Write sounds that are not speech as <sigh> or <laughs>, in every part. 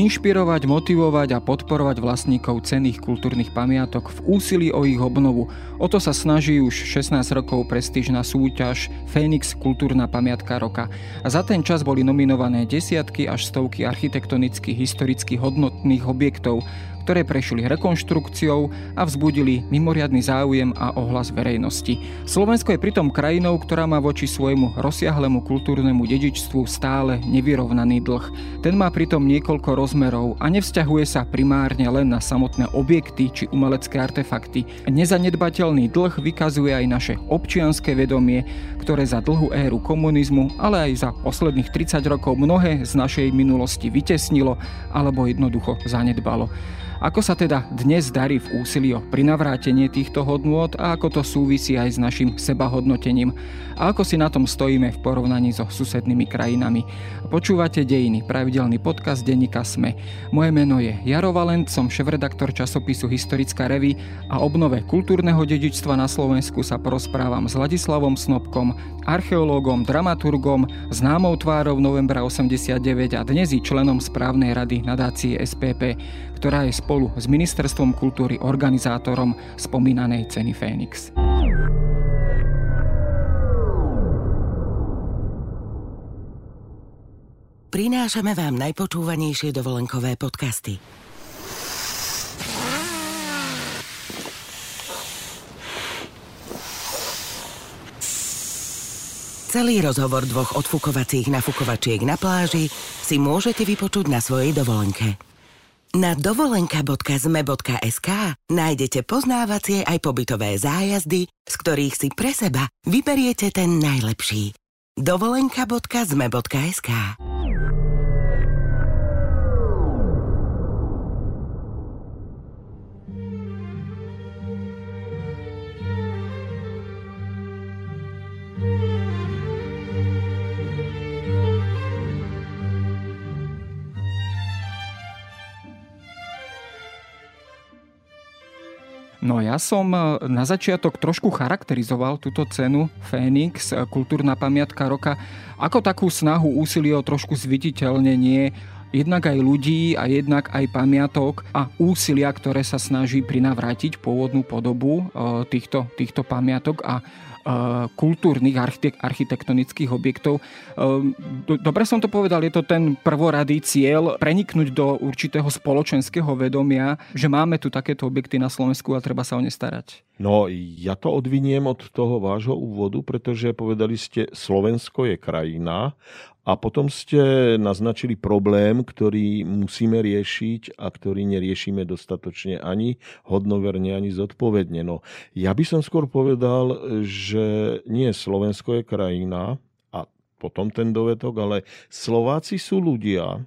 inšpirovať, motivovať a podporovať vlastníkov cenných kultúrnych pamiatok v úsilí o ich obnovu. O to sa snaží už 16 rokov prestížna súťaž Fénix Kultúrna pamiatka roka. A za ten čas boli nominované desiatky až stovky architektonických historicky hodnotných objektov, ktoré prešli rekonštrukciou a vzbudili mimoriadny záujem a ohlas verejnosti. Slovensko je pritom krajinou, ktorá má voči svojmu rozsiahlemu kultúrnemu dedičstvu stále nevyrovnaný dlh. Ten má pritom niekoľko rozmerov a nevzťahuje sa primárne len na samotné objekty či umelecké artefakty. Nezanedbateľný dlh vykazuje aj naše občianské vedomie, ktoré za dlhú éru komunizmu, ale aj za posledných 30 rokov mnohé z našej minulosti vytesnilo alebo jednoducho zanedbalo. Ako sa teda dnes darí v úsilí o prinavrátenie týchto hodnôt a ako to súvisí aj s našim sebahodnotením a ako si na tom stojíme v porovnaní so susednými krajinami. Počúvate Dejiny, pravidelný podcast denníka SME. Moje meno je Jaro Valent, som šéf-redaktor časopisu Historická revy a obnove kultúrneho dedičstva na Slovensku sa porozprávam s Ladislavom Snobkom, archeológom, dramaturgom, známou tvárou novembra 89 a dnes i členom správnej rady nadácie SPP, ktorá je spolu s Ministerstvom kultúry organizátorom spomínanej ceny Fénix. Prinášame vám najpočúvanejšie dovolenkové podcasty. Celý rozhovor dvoch odfukovacích nafukovačiek na pláži si môžete vypočuť na svojej dovolenke. Na dovolenka.zme.sk nájdete poznávacie aj pobytové zájazdy, z ktorých si pre seba vyberiete ten najlepší. dovolenka.zme.sk No ja som e, na začiatok trošku charakterizoval túto cenu Fénix, e, kultúrna pamiatka roka, ako takú snahu úsilie o trošku zviditeľnenie jednak aj ľudí a jednak aj pamiatok a úsilia, ktoré sa snaží prinavrátiť pôvodnú podobu e, týchto, týchto pamiatok a kultúrnych architektonických objektov. Eh, dobre som to povedal, je to ten prvoradý cieľ preniknúť do určitého spoločenského vedomia, že máme tu takéto objekty na Slovensku a treba sa o ne starať. No, ja to odviniem od toho vášho úvodu, pretože povedali ste, Slovensko je krajina a potom ste naznačili problém, ktorý musíme riešiť a ktorý neriešime dostatočne ani hodnoverne, ani zodpovedne. No, ja by som skôr povedal, že nie Slovensko je krajina, a potom ten dovetok, ale Slováci sú ľudia,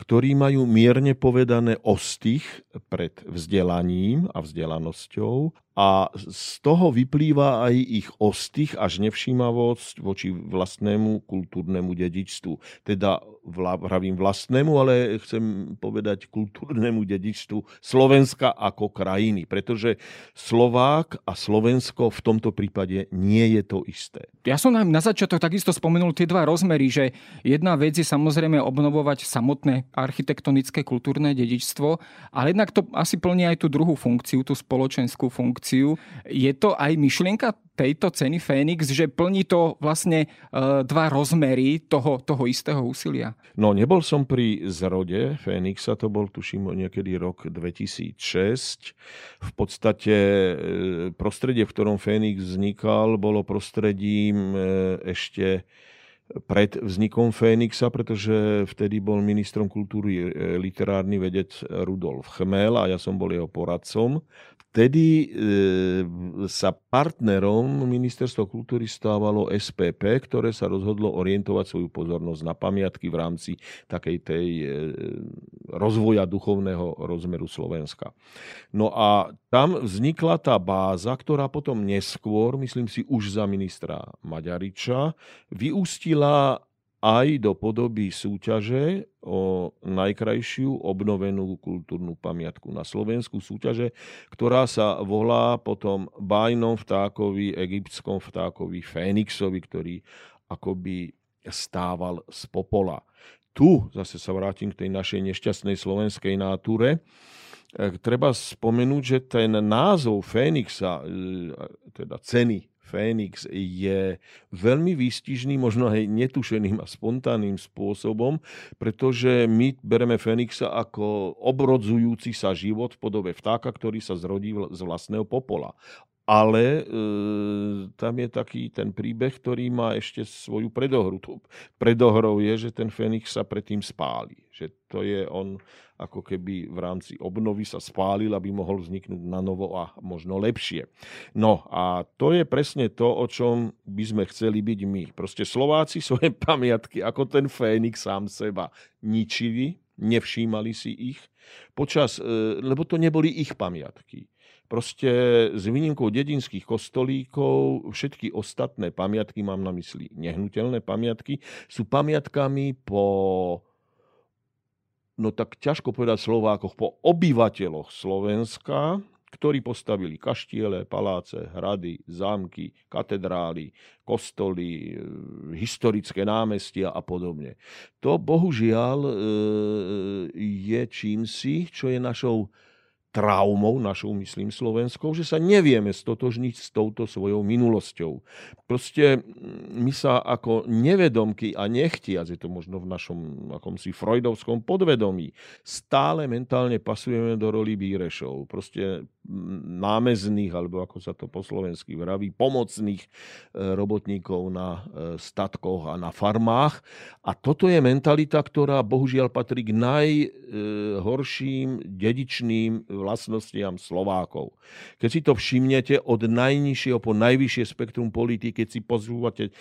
ktorí majú mierne povedané ostých pred vzdelaním a vzdelanosťou a z toho vyplýva aj ich ostých až nevšímavosť voči vlastnému kultúrnemu dedičstvu. Teda vravím vlastnému, ale chcem povedať kultúrnemu dedičstvu Slovenska ako krajiny, pretože Slovák a Slovensko v tomto prípade nie je to isté. Ja som nám na začiatok takisto spomenul tie dva rozmery, že jedna vec je samozrejme obnovovať samotné architektonické kultúrne dedičstvo, ale jednak to asi plní aj tú druhú funkciu, tú spoločenskú funkciu. Je to aj myšlienka tejto ceny Fénix, že plní to vlastne e, dva rozmery toho, toho istého úsilia? No, nebol som pri zrode Fénixa, to bol tuším niekedy rok 2006. V podstate e, prostredie, v ktorom Fénix vznikal, bolo prostredím e, ešte pred vznikom Fénixa, pretože vtedy bol ministrom kultúry literárny vedec Rudolf Chmel a ja som bol jeho poradcom. Vtedy e, sa partnerom ministerstva kultúry stávalo SPP, ktoré sa rozhodlo orientovať svoju pozornosť na pamiatky v rámci takej tej e, rozvoja duchovného rozmeru Slovenska. No a tam vznikla tá báza, ktorá potom neskôr, myslím si už za ministra Maďariča, vyústila aj do podoby súťaže o najkrajšiu obnovenú kultúrnu pamiatku na Slovensku. Súťaže, ktorá sa volá potom bájnom vtákovi, egyptskom vtákovi Fénixovi, ktorý akoby stával z popola. tu zase sa vrátim k tej našej nešťastnej slovenskej náture, treba spomenúť, že ten názov Fénixa, teda ceny Fénix je veľmi výstižný, možno aj netušeným a spontánnym spôsobom, pretože my bereme Fénixa ako obrodzujúci sa život v podobe vtáka, ktorý sa zrodí z vlastného popola. Ale e, tam je taký ten príbeh, ktorý má ešte svoju predohru. Predohrou je, že ten Fénix sa predtým spáli. Že to je on ako keby v rámci obnovy sa spálil, aby mohol vzniknúť na novo a možno lepšie. No a to je presne to, o čom by sme chceli byť my. Proste Slováci <laughs> svoje pamiatky, ako ten Fénix sám seba, ničili, nevšímali si ich, počas, e, lebo to neboli ich pamiatky. Proste s výnimkou dedinských kostolíkov všetky ostatné pamiatky, mám na mysli nehnuteľné pamiatky, sú pamiatkami po no tak ťažko povedať Slovákoch, po obyvateľoch Slovenska, ktorí postavili kaštiele, paláce, hrady, zámky, katedrály, kostoly, e, historické námestia a podobne. To bohužiaľ e, je čímsi, čo je našou traumou, našou myslím slovenskou, že sa nevieme stotožniť s touto svojou minulosťou. Proste my sa ako nevedomky a nechtiac, je to možno v našom akomsi freudovskom podvedomí, stále mentálne pasujeme do roli bírešov. Proste námezných, alebo ako sa to po slovensky vraví, pomocných e, robotníkov na e, statkoch a na farmách. A toto je mentalita, ktorá bohužiaľ patrí k najhorším dedičným vlastnostiam Slovákov. Keď si to všimnete od najnižšieho po najvyššie spektrum politiky, keď si pozrúvate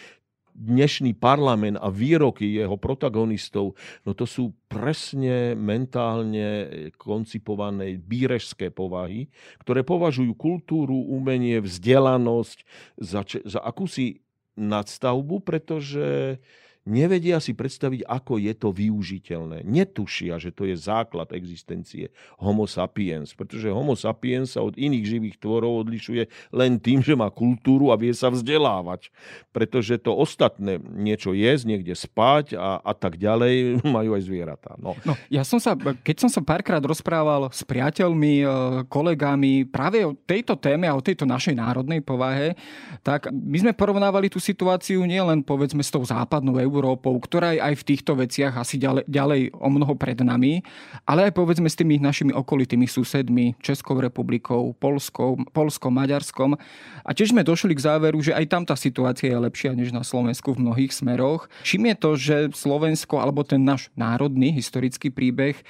dnešný parlament a výroky jeho protagonistov, no to sú presne mentálne koncipované bírežské povahy, ktoré považujú kultúru, umenie, vzdelanosť za, za akúsi nadstavbu, pretože nevedia si predstaviť, ako je to využiteľné. Netušia, že to je základ existencie Homo sapiens, pretože Homo sapiens sa od iných živých tvorov odlišuje len tým, že má kultúru a vie sa vzdelávať. Pretože to ostatné, niečo jesť, niekde spať a, a tak ďalej, <laughs> majú aj zvieratá. No. No, ja som sa, keď som sa párkrát rozprával s priateľmi, e, kolegami práve o tejto téme a o tejto našej národnej povahe, tak my sme porovnávali tú situáciu nielen povedzme s tou západnou Európou, ktorá je aj v týchto veciach asi ďalej, ďalej o mnoho pred nami, ale aj povedzme s tými našimi okolitými susedmi, Českou republikou, Polskou, Polskom, Maďarskom. A tiež sme došli k záveru, že aj tam tá situácia je lepšia než na Slovensku v mnohých smeroch. Čím je to, že Slovensko alebo ten náš národný historický príbeh e,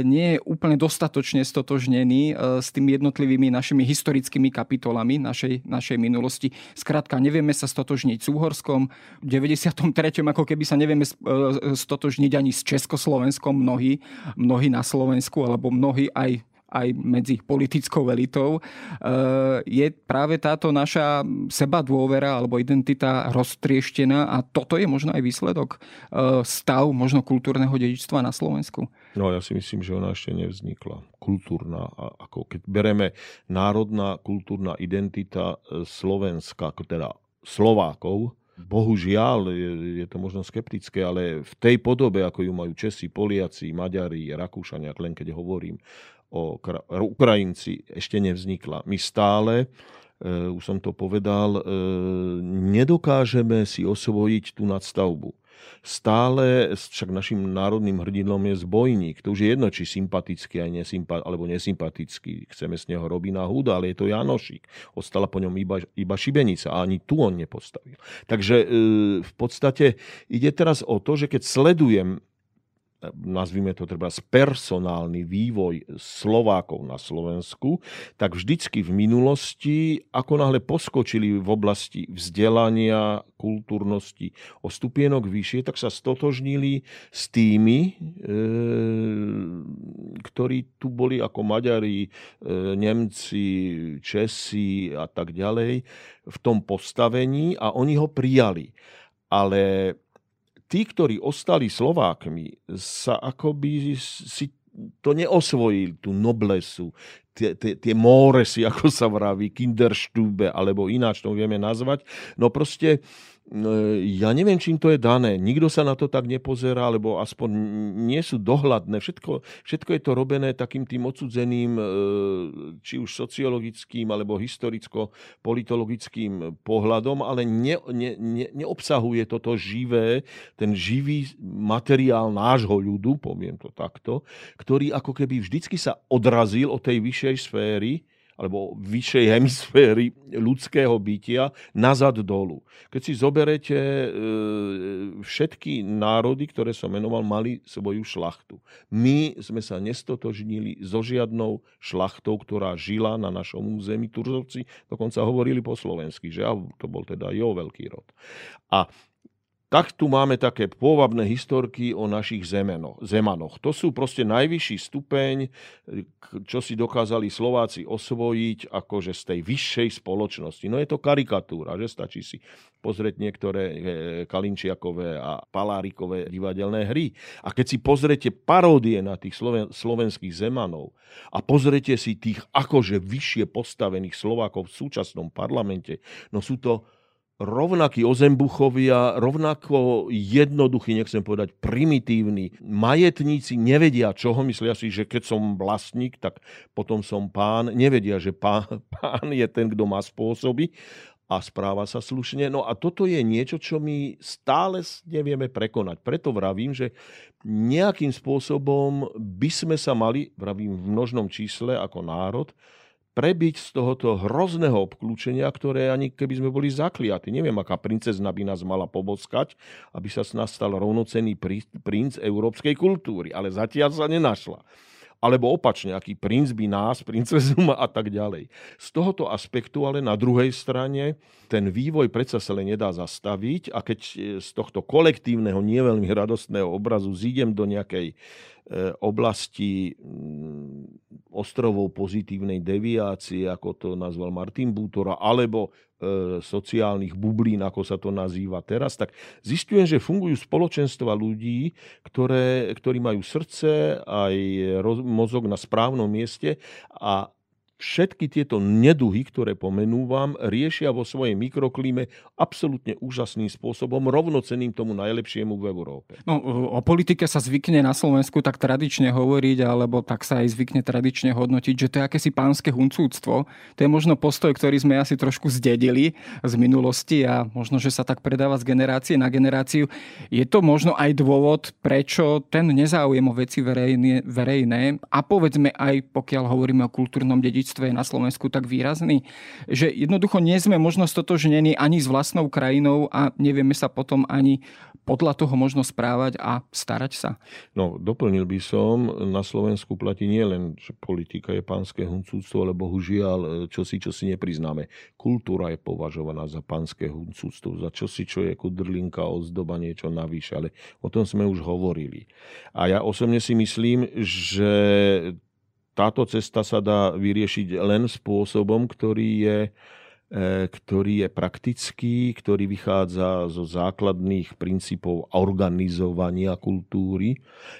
nie je úplne dostatočne stotožnený e, s tými jednotlivými našimi historickými kapitolami našej, našej minulosti. Skrátka, nevieme sa stotožniť s Úhorskom. V 93 pričom ako keby sa nevieme e, stotožniť ani s Československom mnohí, mnohí na Slovensku, alebo mnohí aj aj medzi politickou elitou, e, je práve táto naša seba dôvera alebo identita roztrieštená a toto je možno aj výsledok e, stav možno kultúrneho dedičstva na Slovensku. No ja si myslím, že ona ešte nevznikla. Kultúrna, ako keď bereme národná kultúrna identita Slovenska, teda Slovákov, Bohužiaľ, je, je to možno skeptické, ale v tej podobe, ako ju majú Česi, Poliaci, Maďari, Rakúšania, len keď hovorím o Ukrajinci, ešte nevznikla. My stále, e, už som to povedal, e, nedokážeme si osvojiť tú nadstavbu stále, však našim národným hrdinom je zbojník. To už je jedno, či sympatický aj nesympa, alebo nesympatický. Chceme z neho Robina Huda, ale je to Janošik. Ostala po ňom iba, iba Šibenica a ani tu on nepostavil. Takže e, v podstate ide teraz o to, že keď sledujem nazvime to treba personálny vývoj Slovákov na Slovensku, tak vždycky v minulosti, ako náhle poskočili v oblasti vzdelania, kultúrnosti o stupienok vyššie, tak sa stotožnili s tými, e, ktorí tu boli ako Maďari, e, Nemci, Česi a tak ďalej v tom postavení a oni ho prijali. Ale tí, ktorí ostali Slovákmi, sa akoby si to neosvojili, tú noblesu, tie, tie, tie móresy, <laughs> ako sa vraví, kinderstube, alebo ináč to vieme nazvať. No proste ja neviem, čím to je dané. Nikto sa na to tak nepozerá, lebo aspoň nie sú dohľadné. Všetko, všetko je to robené takým tým odsudzeným, e, či už sociologickým, alebo historicko-politologickým pohľadom, ale ne, ne, ne, neobsahuje toto živé, ten živý materiál nášho ľudu, poviem to takto, ktorý ako keby vždycky sa odrazil od tej vyššej sféry, alebo vyššej hemisféry ľudského bytia nazad dolu. Keď si zoberete, e, všetky národy, ktoré som menoval, mali svoju šlachtu. My sme sa nestotožnili so žiadnou šlachtou, ktorá žila na našom území. Turzovci dokonca hovorili po slovensky, že to bol teda jo veľký rod. A tak tu máme také pôvabné historky o našich zemanoch. To sú proste najvyšší stupeň, čo si dokázali Slováci osvojiť akože z tej vyššej spoločnosti. No je to karikatúra, že stačí si pozrieť niektoré e, Kalinčiakové a Palárikové divadelné hry. A keď si pozriete paródie na tých slovenských zemanov a pozriete si tých akože vyššie postavených Slovákov v súčasnom parlamente, no sú to rovnakí ozembuchovia, rovnako jednoduchí, nechcem povedať primitívni. Majetníci nevedia čoho, myslia si, že keď som vlastník, tak potom som pán. Nevedia, že pán, <laughs> pán je ten, kto má spôsoby a správa sa slušne. No a toto je niečo, čo my stále nevieme prekonať. Preto vravím, že nejakým spôsobom by sme sa mali, vravím v množnom čísle ako národ, prebiť z tohoto hrozného obklúčenia, ktoré ani keby sme boli zakliatí. Neviem, aká princezna by nás mala poboskať, aby sa z nás stal rovnocenný princ európskej kultúry. Ale zatiaľ sa nenašla alebo opačne, aký princ by nás, princezu a tak ďalej. Z tohoto aspektu ale na druhej strane ten vývoj predsa sa len nedá zastaviť a keď z tohto kolektívneho, nie veľmi radostného obrazu zídem do nejakej oblasti mm, ostrovov pozitívnej deviácie, ako to nazval Martin Bútora, alebo e, sociálnych bublín, ako sa to nazýva teraz, tak zistujem, že fungujú spoločenstva ľudí, ktoré, ktorí majú srdce aj mozog na správnom mieste a všetky tieto neduhy, ktoré pomenúvam, riešia vo svojej mikroklíme absolútne úžasným spôsobom, rovnoceným tomu najlepšiemu v Európe. No, o politike sa zvykne na Slovensku tak tradične hovoriť, alebo tak sa aj zvykne tradične hodnotiť, že to je akési pánske huncúctvo. To je možno postoj, ktorý sme asi trošku zdedili z minulosti a možno, že sa tak predáva z generácie na generáciu. Je to možno aj dôvod, prečo ten nezáujem o veci verejné, verejné a povedzme aj pokiaľ hovoríme o kultúrnom dedičstve, dedičstve je na Slovensku tak výrazný, že jednoducho nie sme možno stotožnení ani s vlastnou krajinou a nevieme sa potom ani podľa toho možno správať a starať sa? No, doplnil by som, na Slovensku platí nie len, že politika je pánske huncúctvo, ale bohužiaľ, čo si, čo si nepriznáme. Kultúra je považovaná za pánske huncúctvo, za čo si, čo je kudrlinka, ozdoba, niečo navyše, ale o tom sme už hovorili. A ja osobne si myslím, že táto cesta sa dá vyriešiť len spôsobom, ktorý je, e, ktorý je praktický, ktorý vychádza zo základných princípov organizovania kultúry.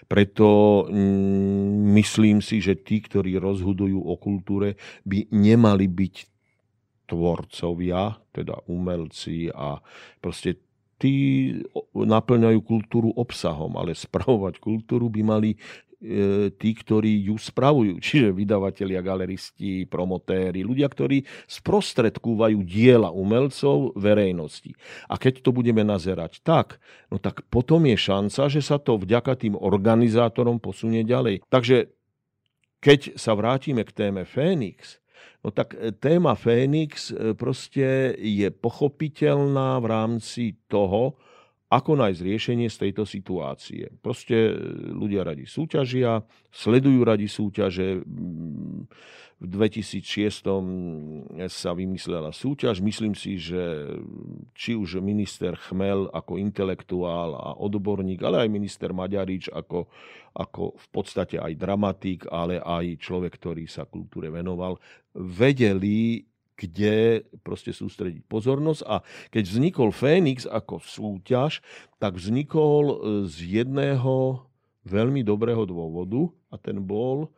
Preto mm, myslím si, že tí, ktorí rozhodujú o kultúre, by nemali byť tvorcovia, teda umelci a proste tí naplňajú kultúru obsahom, ale spravovať kultúru by mali tí, ktorí ju spravujú, <laughs> čiže vydavatelia, galeristi, promotéri, ľudia, ktorí sprostredkúvajú diela umelcov verejnosti. A keď to budeme nazerať tak, no tak potom je šanca, že sa to vďaka tým organizátorom posunie ďalej. Takže keď sa vrátime k téme Fénix, no tak e, téma Fénix e, proste je pochopiteľná v rámci toho, ako nájsť riešenie z tejto situácie. Proste e, ľudia radi súťažia, sledujú radi súťaže. V 2006 sa vymyslela súťaž. Myslím si, že či už minister Chmel ako intelektuál a odborník, ale aj minister Maďarič ako, ako v podstate aj dramatik, ale aj človek, ktorý sa kultúre venoval, vedeli kde proste sústrediť pozornosť. A keď vznikol Fénix ako súťaž, tak vznikol e, z jedného veľmi dobrého dôvodu a ten bol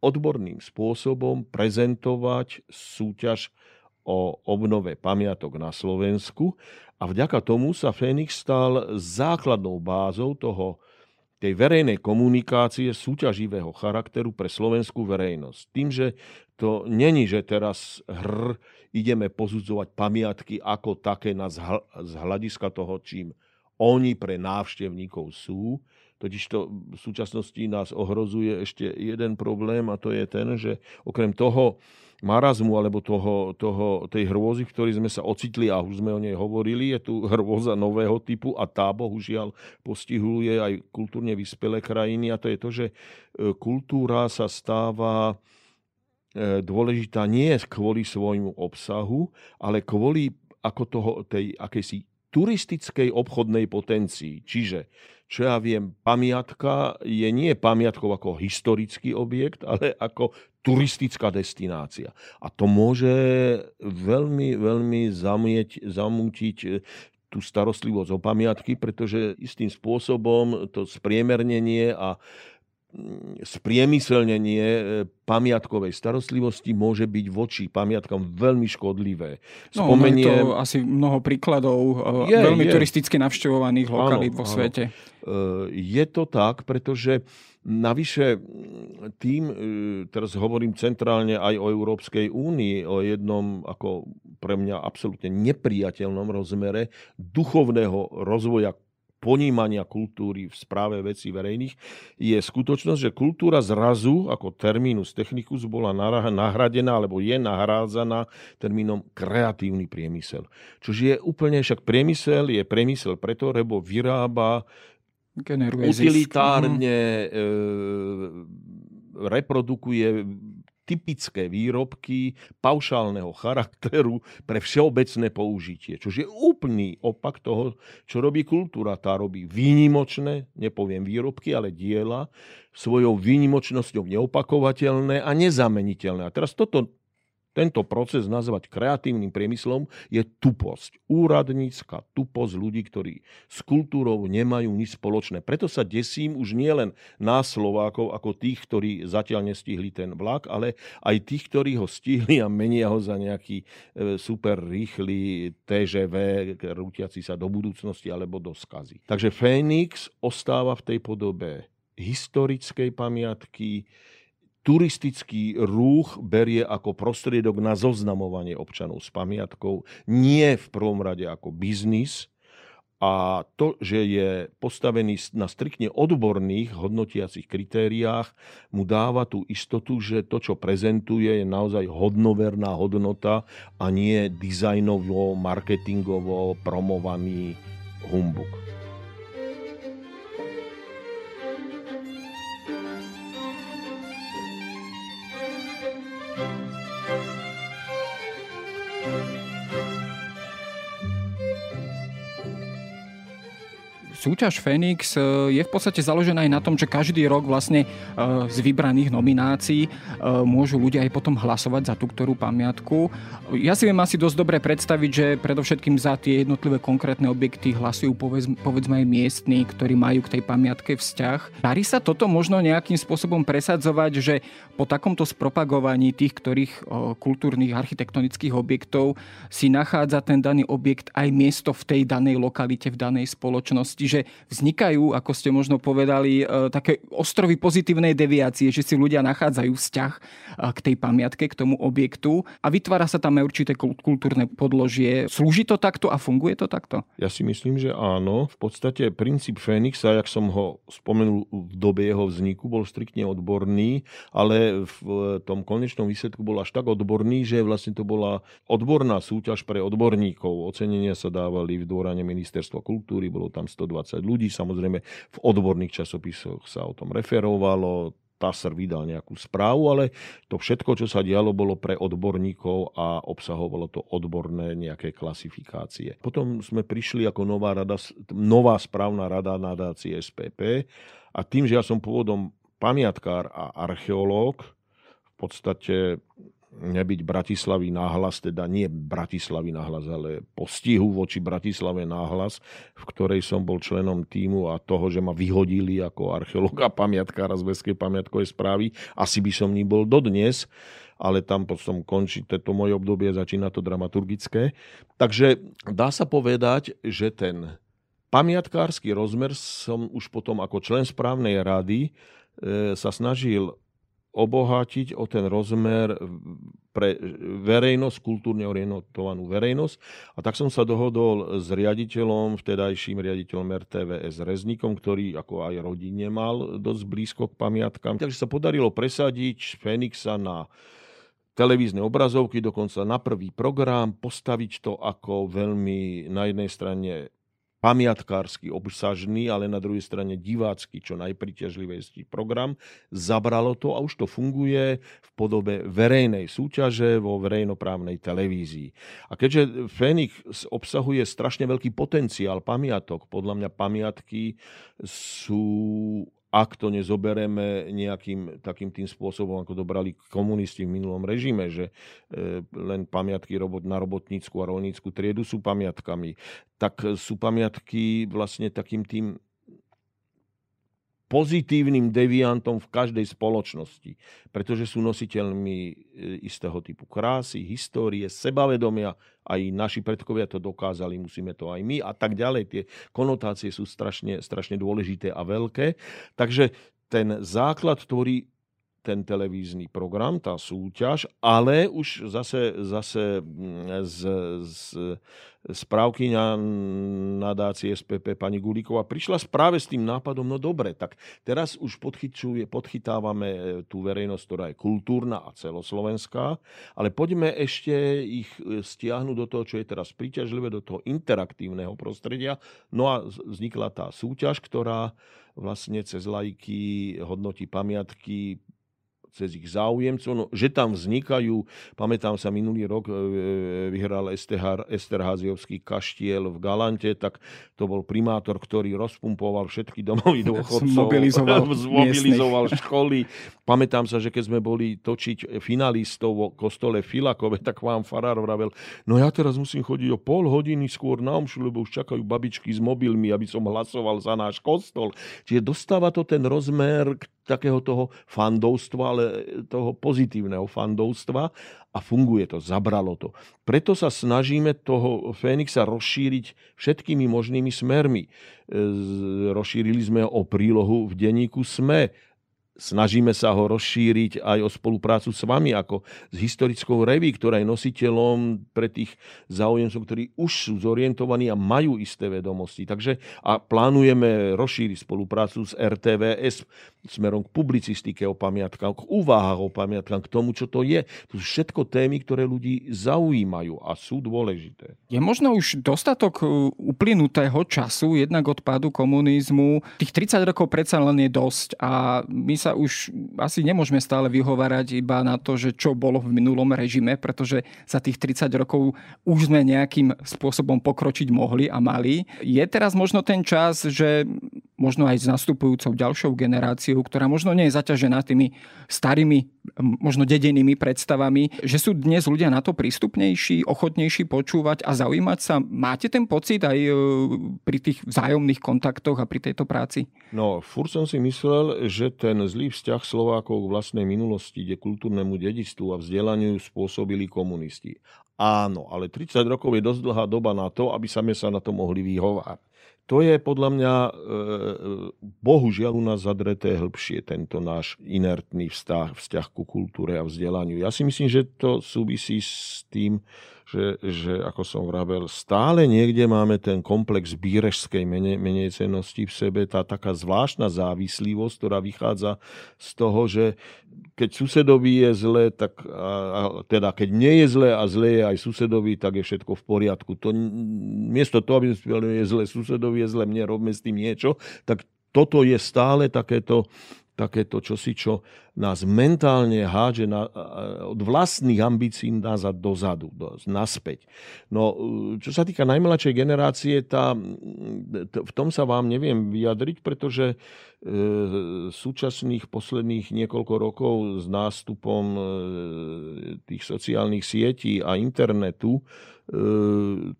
odborným spôsobom prezentovať súťaž o obnove pamiatok na Slovensku a vďaka tomu sa Fénix stal základnou bázou toho, tej verejnej komunikácie súťaživého charakteru pre slovenskú verejnosť. Tým, že to není, že teraz hr ideme posudzovať pamiatky ako také na z hľadiska toho, čím oni pre návštevníkov sú. Totiž to v súčasnosti nás ohrozuje ešte jeden problém a to je ten, že okrem toho marazmu alebo toho, toho, tej hrôzy, v ktorej sme sa ocitli a už sme o nej hovorili, je tu <laughs> hrôza nového typu a tá bohužiaľ postihuje aj kultúrne vyspelé krajiny a to je to, že e, kultúra sa stáva e, dôležitá nie kvôli svojmu obsahu, ale kvôli ako toho, tej akejsi turistickej obchodnej potencii. Čiže, čo ja viem, pamiatka je nie pamiatkou ako historický objekt, ale ako turistická destinácia. A to môže veľmi, veľmi zamieť, zamútiť e, tú starostlivosť o pamiatky, pretože istým spôsobom to spriemernenie a spriemyselnenie e, pamiatkovej starostlivosti môže byť voči pamiatkam veľmi škodlivé. Spomeniem... No, to asi mnoho príkladov e, je, veľmi je. turisticky navštevovaných lokalít vo áno. svete. E, je to tak, pretože navyše tým, teraz hovorím centrálne aj o Európskej únii, o jednom ako pre mňa absolútne nepriateľnom rozmere duchovného rozvoja ponímania kultúry v správe vecí verejných je skutočnosť, že kultúra zrazu ako terminus technicus bola nahradená alebo je nahrádzaná termínom kreatívny priemysel. Čože je úplne, však priemysel je priemysel preto, lebo vyrába utilitárne, zisk. e, reprodukuje typické výrobky paušálneho charakteru pre všeobecné použitie. Čož je úplný opak toho, čo robí kultúra. Tá robí výnimočné, nepoviem výrobky, ale diela, svojou výnimočnosťou neopakovateľné a nezameniteľné. A teraz toto tento proces nazvať kreatívnym priemyslom je tuposť. Úradnícka tuposť ľudí, ktorí s kultúrou nemajú nič spoločné. Preto sa desím už nielen nás Slovákov ako tých, ktorí zatiaľ nestihli ten vlak, ale aj tých, ktorí ho stihli a menia ho za nejaký e, super rýchly TŽV, rútiaci sa do budúcnosti alebo do skazy. Takže Fénix ostáva v tej podobe historickej pamiatky, turistický rúch berie ako prostriedok na zoznamovanie občanov s pamiatkou, nie v prvom rade ako biznis. A to, že je postavený na striktne odborných hodnotiacich kritériách, mu dáva tú istotu, že to, čo prezentuje, je naozaj hodnoverná hodnota a nie dizajnovo, marketingovo promovaný humbuk. Súťaž Fenix e, je v podstate založená aj na tom, že každý rok vlastne e, z vybraných nominácií e, môžu ľudia aj potom hlasovať za tú ktorú pamiatku. Ja si viem asi dosť dobre predstaviť, že predovšetkým za tie jednotlivé konkrétne objekty hlasujú povedzme aj miestni, ktorí majú k tej pamiatke vzťah. Darí sa toto možno nejakým spôsobom presadzovať, že po takomto spropagovaní tých ktorých kultúrnych architektonických objektov si nachádza ten daný objekt aj miesto v tej danej lokalite, v danej spoločnosti, že vznikajú, ako ste možno povedali, e, také ostrovy pozitívnej deviácie, že si ľudia nachádzajú vzťah e, k tej pamiatke, k tomu objektu a vytvára sa tam aj určité kultúrne podložie. Slúži to takto a funguje to takto? Ja si myslím, že áno. V podstate princíp Fénixa, jak som ho spomenul v dobe jeho vzniku, bol striktne odborný, ale v tom konečnom výsledku bol až tak odborný, že vlastne to bola odborná súťaž pre odborníkov. Ocenenia sa dávali v dôrane ministerstva kultúry, bolo tam 120 20 ľudí. Samozrejme v odborných časopisoch sa o tom referovalo, TASR vydal nejakú správu, ale to všetko, čo sa dialo, bolo pre odborníkov a obsahovalo to odborné nejaké klasifikácie. Potom sme prišli ako nová, rada, nová správna rada nadácie SPP a tým, že ja som pôvodom pamiatkár a archeológ, v podstate nebyť Bratislavy náhlas, teda nie Bratislavy náhlas, ale postihu voči Bratislave náhlas, v ktorej som bol členom týmu a toho, že ma vyhodili ako archeológa pamiatkára z Veskej pamiatkovej správy. Asi by som ním bol dodnes, ale tam potom končí toto moje obdobie, začína to dramaturgické. Takže dá sa povedať, že ten pamiatkársky rozmer som už potom ako člen správnej rady e, sa snažil obohatiť o ten rozmer pre verejnosť, kultúrne orientovanú verejnosť. A tak som sa dohodol s riaditeľom, vtedajším riaditeľom RTVS Reznikom, ktorý ako aj rodine mal dosť blízko k pamiatkám. Takže sa podarilo presadiť Fenixa na televízne obrazovky, dokonca na prvý program, postaviť to ako veľmi na jednej strane pamiatkársky obsažný, ale na druhej strane divácky, čo najpriťažlivejší program. Zabralo to a už to funguje v podobe verejnej súťaže vo verejnoprávnej televízii. A keďže Fénix obsahuje strašne veľký potenciál pamiatok, podľa mňa pamiatky sú ak to nezobereme nejakým takým tým spôsobom, ako dobrali komunisti v minulom režime, že e, len pamiatky na robotnícku a rolnícku triedu sú pamiatkami, tak sú pamiatky vlastne takým tým pozitívnym deviantom v každej spoločnosti, pretože sú nositeľmi e, istého typu krásy, histórie, sebavedomia, aj naši predkovia to dokázali, musíme to aj my a tak ďalej. Tie konotácie sú strašne, strašne dôležité a veľké. Takže ten základ tvorí ten televízny program, tá súťaž, ale už zase, zase mm, z, z správkyňa nadácie SPP pani Gulíková prišla práve s tým nápadom, no dobre, tak teraz už podchytávame e, tú verejnosť, ktorá je kultúrna a celoslovenská, ale poďme ešte ich e, stiahnuť do toho, čo je teraz príťažlivé, do toho interaktívneho prostredia. No a vznikla tá súťaž, ktorá vlastne cez lajky hodnotí pamiatky cez ich záujemcov, no, že tam vznikajú, pamätám sa, minulý rok e, e, vyhral Esterháziovský kaštiel v Galante, tak to bol primátor, ktorý rozpumpoval všetky domovy <laughs> dôchodcov, zmobilizoval, <laughs> zmobilizoval školy. Pamätám sa, že keď sme boli točiť finalistov v kostole Filakove, tak vám farár vravel, no ja teraz musím chodiť o pol hodiny skôr na omšu, lebo už čakajú babičky s mobilmi, aby som hlasoval za náš kostol. Čiže dostáva to ten rozmer, takého toho fandovstva, ale toho pozitívneho fandovstva a funguje to, zabralo to. Preto sa snažíme toho Fénixa rozšíriť všetkými možnými smermi. Rozšírili sme o prílohu v denníku SME, Snažíme sa ho rozšíriť aj o spoluprácu s vami, ako s historickou reví, ktorá je nositeľom pre tých záujemcov, ktorí už sú zorientovaní a majú isté vedomosti. Takže a plánujeme rozšíriť spoluprácu s RTVS smerom k publicistike o pamiatkách, k úvahách o pamiatkách, k tomu, čo to je. To sú všetko témy, ktoré ľudí zaujímajú a sú dôležité. Je možno už dostatok e, uplynutého času, jednak od pádu komunizmu. Tých 30 rokov predsa len je dosť a my sa už asi nemôžeme stále vyhovárať iba na to, že čo bolo v minulom režime, pretože za tých 30 rokov už sme nejakým spôsobom pokročiť mohli a mali. Je teraz možno ten čas, že možno aj s nastupujúcou ďalšou generáciou, ktorá možno nie je zaťažená tými starými, možno dedenými predstavami, že sú dnes ľudia na to prístupnejší, ochotnejší počúvať a zaujímať sa. Máte ten pocit aj e, pri tých vzájomných kontaktoch a pri tejto práci? No, fur som si myslel, že ten zlý vzťah Slovákov k vlastnej minulosti, kde kultúrnemu dedistvu a vzdelaniu spôsobili komunisti. Áno, ale 30 rokov je dosť dlhá doba na to, aby sa sa na to mohli vyhovárať to je podľa mňa e, bohužiaľ u nás zadreté hĺbšie tento náš inertný vzťah, vzťah ku kultúre a vzdelaniu. Ja si myslím, že to súvisí s tým, že, že ako som vravel, stále niekde máme ten komplex bírežskej menej, menej cenosti v sebe, tá taká zvláštna závislivosť, ktorá vychádza z toho, že keď susedovi je zle, tak a, a, teda keď nie je zle a zle je aj susedovi, tak je všetko v poriadku. To, miesto toho, aby sme je zle susedovi, je zle mne, robme s tým niečo, tak toto je stále takéto takéto čosi, čo nás mentálne hádže na, od vlastných ambícií nazad dozadu, do, naspäť. No, čo sa týka najmladšej generácie, tá, v tom sa vám neviem vyjadriť, pretože e, súčasných posledných niekoľko rokov s nástupom e, tých sociálnych sietí a internetu e,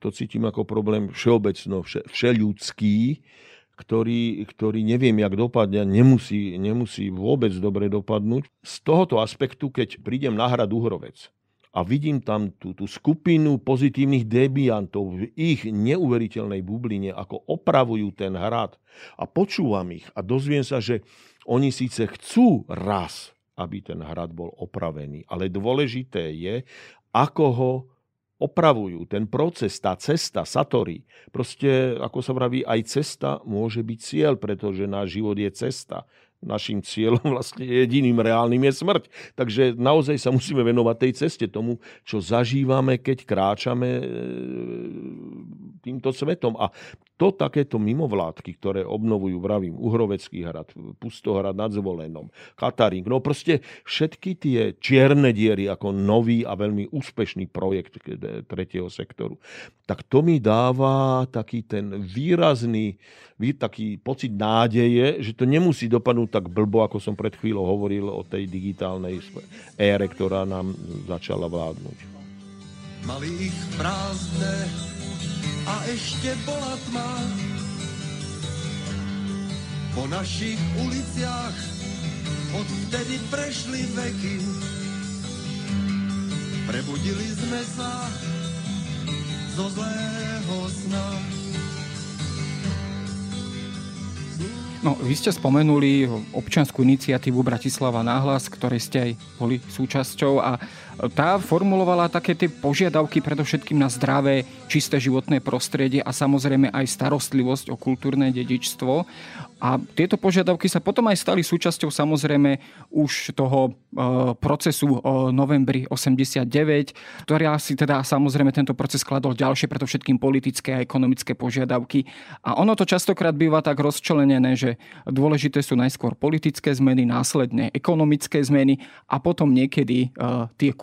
to cítim ako problém všeobecno, vše, všeľudský, ktorý, ktorý neviem, jak dopadne, nemusí, nemusí vôbec dobre dopadnúť. Z tohoto aspektu, keď prídem na hrad Uhrovec a vidím tam tú, tú skupinu pozitívnych debiantov v ich neuveriteľnej bubline, ako opravujú ten hrad a počúvam ich a dozviem sa, že oni síce chcú raz, aby ten hrad bol opravený, ale dôležité je, ako ho opravujú. Ten proces, tá cesta, satori, proste, ako sa vraví, aj cesta môže byť cieľ, pretože náš život je cesta našim cieľom <laughs> vlastne jediným reálnym je smrť. Takže naozaj sa musíme venovať tej ceste, tomu, čo zažívame, keď kráčame e, týmto svetom. A to takéto mimovládky, ktoré obnovujú, vravím, Uhrovecký hrad, Pustohrad nad Zvolenom, Katarín, no proste všetky tie čierne diery ako nový a veľmi úspešný projekt tretieho sektoru, tak to mi dáva taký ten výrazný, taký pocit nádeje, že to nemusí dopadnúť tak blbo, ako som pred chvíľou hovoril o tej digitálnej ére, ktorá nám začala vládnuť. Mali ich prázdne a ešte bola tma. Po našich uliciach odvtedy prešli veky. Prebudili sme sa zo zlého sna. No, vy ste spomenuli občianskú iniciatívu Bratislava náhlas, ktorej ste aj boli súčasťou a tá formulovala také tie požiadavky predovšetkým na zdravé, čisté životné prostredie a samozrejme aj starostlivosť o kultúrne dedičstvo. A tieto požiadavky sa potom aj stali súčasťou samozrejme už toho e, procesu o novembri 89, ktorý si teda samozrejme tento proces skladol ďalšie, preto všetkým politické a ekonomické požiadavky. A ono to častokrát býva tak rozčlenené, že dôležité sú najskôr politické zmeny, následne ekonomické zmeny a potom niekedy e, tie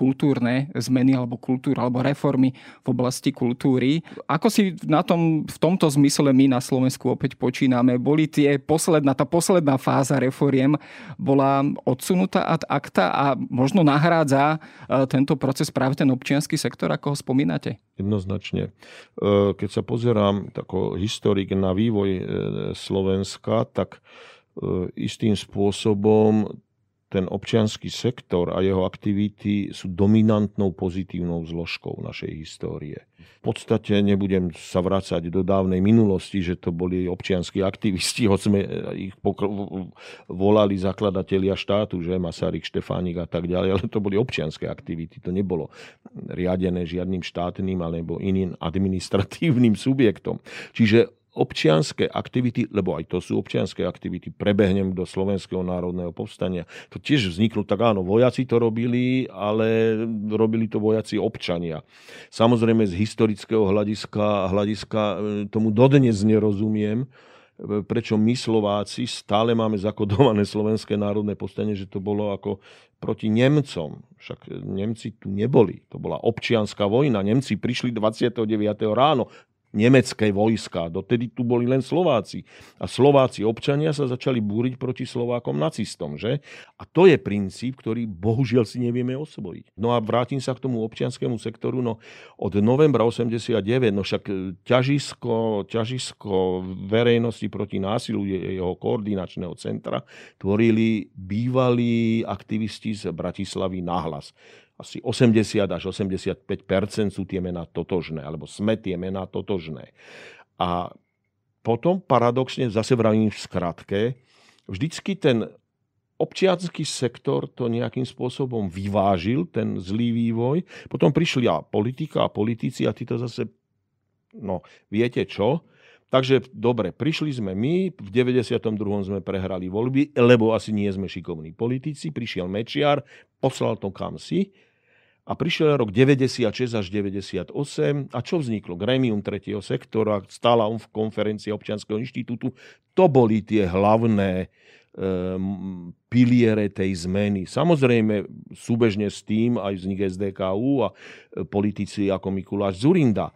zmeny alebo kultúra alebo reformy v oblasti kultúry. Ako si na tom, v tomto zmysle my na Slovensku opäť počíname? Boli tie posledná, tá posledná fáza reforiem bola odsunutá ad acta a možno nahrádza e, tento proces práve ten občianský sektor, ako ho spomínate? Jednoznačne. E, keď sa pozerám ako historik na vývoj e, Slovenska, tak istým spôsobom ten občianský sektor a jeho aktivity sú dominantnou pozitívnou zložkou našej histórie. V podstate nebudem sa vrácať do dávnej minulosti, že to boli občianskí aktivisti, <laughs> hoď sme ich pokr- volali zakladatelia štátu, že Masaryk, Štefánik a tak ďalej, ale to boli občianské aktivity, to nebolo riadené žiadnym štátnym alebo iným administratívnym <laughs> subjektom. Čiže občianské aktivity, lebo aj to sú občianské aktivity, prebehnem do Slovenského národného povstania. To tiež vzniklo, tak áno, vojaci to robili, ale robili to vojaci občania. Samozrejme z historického hľadiska, hľadiska e, tomu dodnes nerozumiem, e, prečo my Slováci stále máme zakodované Slovenské národné povstanie, že to bolo ako proti Nemcom. Však Nemci tu neboli. To bola občianská vojna. Nemci prišli 29. ráno nemecké vojska. Dotedy tu boli len Slováci. A Slováci občania sa začali búriť proti Slovákom nacistom. Že? A to je princíp, ktorý bohužiaľ si nevieme osvojiť. No a vrátim sa k tomu občianskému sektoru. No, od novembra 89, no však ťažisko, ťažisko verejnosti proti násilu jeho koordinačného centra tvorili bývalí aktivisti z Bratislavy nahlas asi 80 až 85 sú tie mená totožné, alebo sme tie mená totožné. A potom paradoxne, zase vravím v skratke, vždycky ten občiansky sektor to nejakým spôsobom vyvážil, ten zlý vývoj. Potom prišli a politika a politici a tí to zase, no viete čo, Takže dobre, prišli sme my, v 92. sme prehrali voľby, lebo asi nie sme šikovní politici, prišiel Mečiar, poslal to kam si a prišiel rok 96 až 98 a čo vzniklo? Gremium tretieho sektora, stála on v konferencii občianského inštitútu. To boli tie hlavné um, piliere tej zmeny. Samozrejme, súbežne s tým aj vznik SDKU a e, politici ako Mikuláš Zurinda.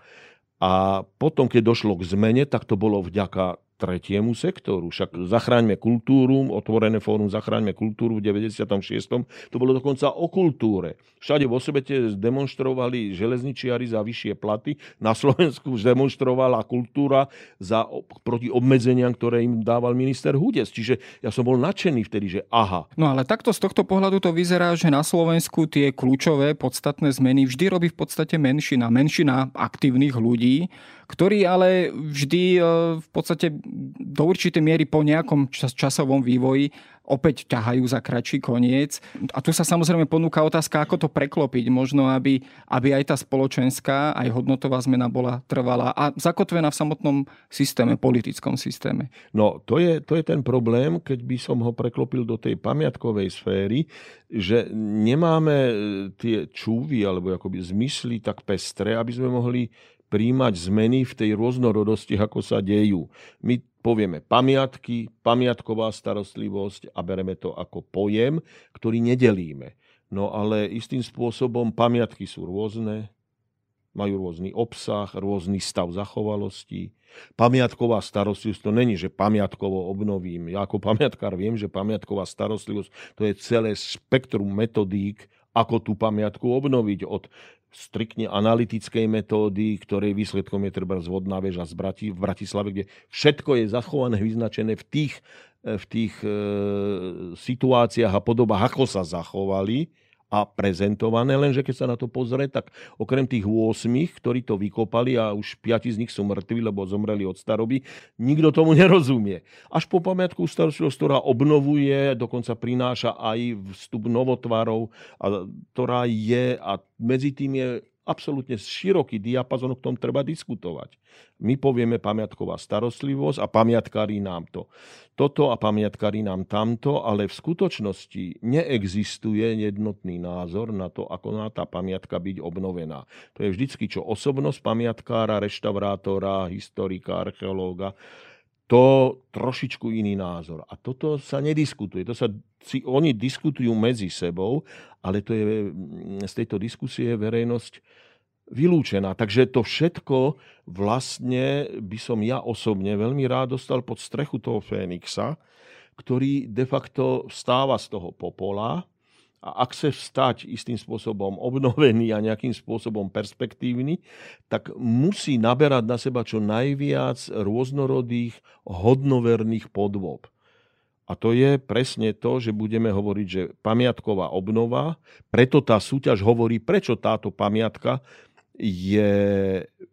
A potom, keď došlo k zmene, tak to bolo vďaka tretiemu sektoru. Však zachráňme kultúru, otvorené fórum Zachráňme kultúru v 96. To bolo dokonca o kultúre. Všade vo svete demonstrovali železničiari za vyššie platy. Na Slovensku demonstrovala kultúra za, proti obmedzeniam, ktoré im dával minister Hudes. Čiže ja som bol nadšený vtedy, že aha. No ale takto z tohto pohľadu to vyzerá, že na Slovensku tie kľúčové podstatné zmeny vždy robí v podstate menšina. Menšina aktívnych ľudí, ktorí ale vždy e, v podstate do určitej miery po nejakom časovom vývoji opäť ťahajú za kratší koniec. A tu sa samozrejme ponúka otázka, ako to preklopiť. Možno, aby, aby aj tá spoločenská, aj hodnotová zmena bola trvalá a zakotvená v samotnom systéme, politickom systéme. No, to je, to je ten problém, keď by som ho preklopil do tej pamiatkovej sféry, že nemáme e, tie čúvy alebo akoby zmysly tak pestré, aby sme mohli príjmať zmeny v tej rôznorodosti, ako sa dejú. My povieme pamiatky, pamiatková starostlivosť a bereme to ako pojem, ktorý nedelíme. No ale istým spôsobom pamiatky sú rôzne, majú rôzny obsah, rôzny stav zachovalosti. Pamiatková starostlivosť to není, že pamiatkovo obnovím. Ja ako pamiatkár viem, že pamiatková starostlivosť to je celé spektrum metodík, ako tú pamiatku obnoviť od striktne analytickej metódy, ktorej výsledkom je treba zvodná väža z Brati, v Bratislave, kde všetko je zachované, vyznačené v tých, e, v tých e, situáciách a podobách, ako sa zachovali a prezentované, lenže keď sa na to pozrie, tak okrem tých 8, ktorí to vykopali a už 5 z nich sú mŕtvi, lebo zomreli od staroby, nikto tomu <laughs> nerozumie. Až po pamiatku starostlivosť, ktorá obnovuje, dokonca prináša aj vstup novotvarov, a, ktorá je a medzi tým je absolútne široký diapazon, o tom treba diskutovať. My povieme pamiatková starostlivosť a pamiatkári nám to. Toto a pamiatkári nám tamto, ale v skutočnosti neexistuje jednotný názor na to, ako má tá pamiatka byť obnovená. To je vždycky čo osobnosť pamiatkára, reštaurátora, historika, archeológa to trošičku iný názor. A toto sa nediskutuje. To sa, si, oni diskutujú medzi sebou, ale to je, z tejto diskusie verejnosť vylúčená. Takže to všetko vlastne by som ja osobne veľmi rád dostal pod strechu toho Fénixa, ktorý de facto vstáva z toho popola, a ak chce vstať istým spôsobom obnovený a nejakým spôsobom perspektívny, tak musí naberať na seba čo najviac rôznorodých hodnoverných podôb. A to je presne to, že budeme hovoriť, že pamiatková obnova, preto tá súťaž hovorí, prečo táto pamiatka je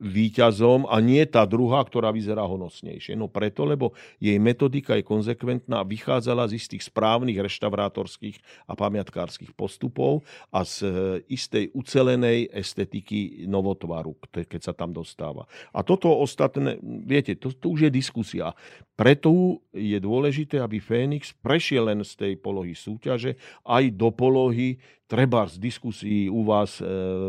výťazom a nie tá druhá, ktorá vyzerá honosnejšie. No preto, lebo jej metodika je konzekventná, vychádzala z istých správnych reštaurátorských a pamiatkárskych postupov a z e, istej ucelenej estetiky novotvaru, keď sa tam dostáva. A toto ostatné, viete, to, to už je diskusia. Preto je dôležité, aby Fénix prešiel len z tej polohy súťaže aj do polohy treba z diskusí u vás e,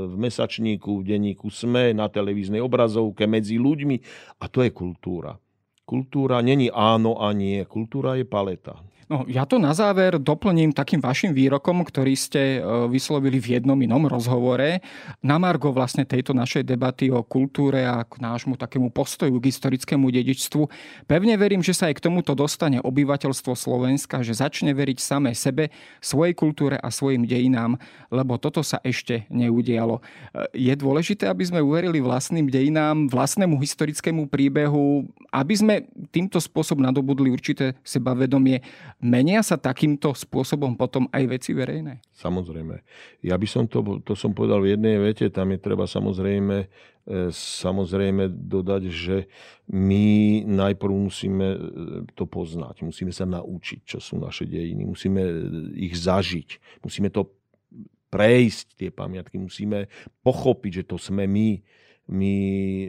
v mesačníku, v denníku SME, na televíznej obrazovke, medzi ľuďmi. A to je kultúra. Kultúra není áno a nie. Kultúra je paleta. No, ja to na záver doplním takým vašim výrokom, ktorý ste e, vyslovili v jednom inom rozhovore. Na Margo vlastne tejto našej debaty o kultúre a k nášmu takému postoju k historickému dedičstvu. Pevne verím, že sa aj k tomuto dostane obyvateľstvo Slovenska, že začne veriť samé sebe, svojej kultúre a svojim dejinám, lebo toto sa ešte neudialo. E, je dôležité, aby sme uverili vlastným dejinám, vlastnému historickému príbehu, aby sme týmto spôsobom nadobudli určité sebavedomie Menia sa takýmto spôsobom potom aj veci verejné? Samozrejme. Ja by som to, to som povedal v jednej vete, tam je treba samozrejme, e, samozrejme dodať, že my najprv musíme e, to poznať, musíme sa naučiť, čo sú naše dejiny, musíme ich zažiť, musíme to prejsť, tie pamiatky, musíme pochopiť, že to sme my, my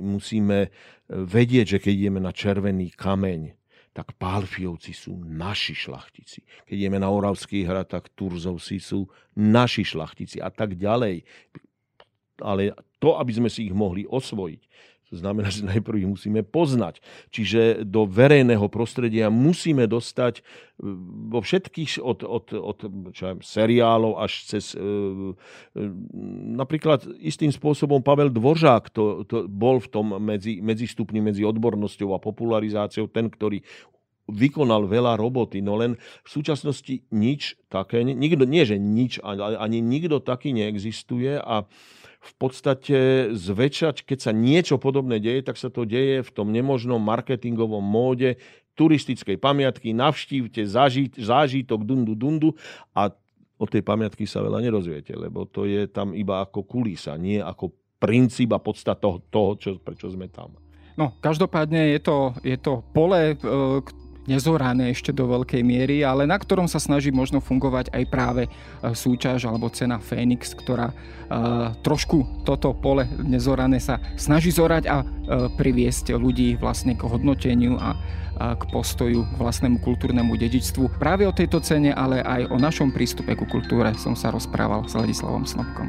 musíme vedieť, že keď ideme na červený kameň, tak Pálfiovci sú naši šlachtici. Keď ideme na Oravský hrad, tak Turzovci sú naši šlachtici a tak ďalej. Ale to, aby sme si ich mohli osvojiť, To znamená, že najprv ich musíme poznať. Čiže do verejného prostredia musíme dostať e, vo všetkých, od, od, od čo aj, seriálov až cez... E, e, napríklad istým spôsobom Pavel Dvořák to, to bol v tom medzi, medzistupni medzi odbornosťou a popularizáciou ten, ktorý vykonal veľa roboty, no len v súčasnosti nič také, nikto, nie že nič, ale ani nikto taký neexistuje a v podstate zväčšať, keď sa niečo podobné deje, tak sa to deje v tom nemožnom marketingovom móde turistickej pamiatky, navštívte zážit, zážitok dundu dundu a od tej pamiatky sa veľa nerozviete, lebo to je tam iba ako kulisa, nie ako princíp a podstata toho, toho čo, prečo sme tam. No, každopádne je to, je to pole, e, nezorané ešte do veľkej miery, ale na ktorom sa snaží možno fungovať aj práve e, súťaž alebo cena Fénix, ktorá e, trošku toto pole nezorané sa snaží zorať a e, priviesť ľudí vlastne k hodnoteniu a k postoju k vlastnému kultúrnemu dedičstvu. Práve o tejto cene, ale aj o našom prístupe ku kultúre som sa rozprával s Ladislavom Snobkom.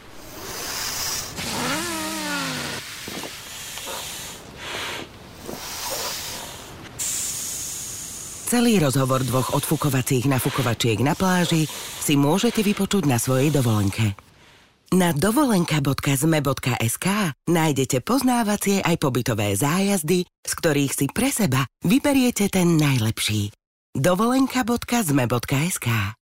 Celý rozhovor dvoch odfukovacích nafukovačiek na pláži si môžete vypočuť na svojej dovolenke. Na dovolenka.zme.sk nájdete poznávacie aj pobytové zájazdy, z ktorých si pre seba vyberiete ten najlepší. dovolenka.zme.sk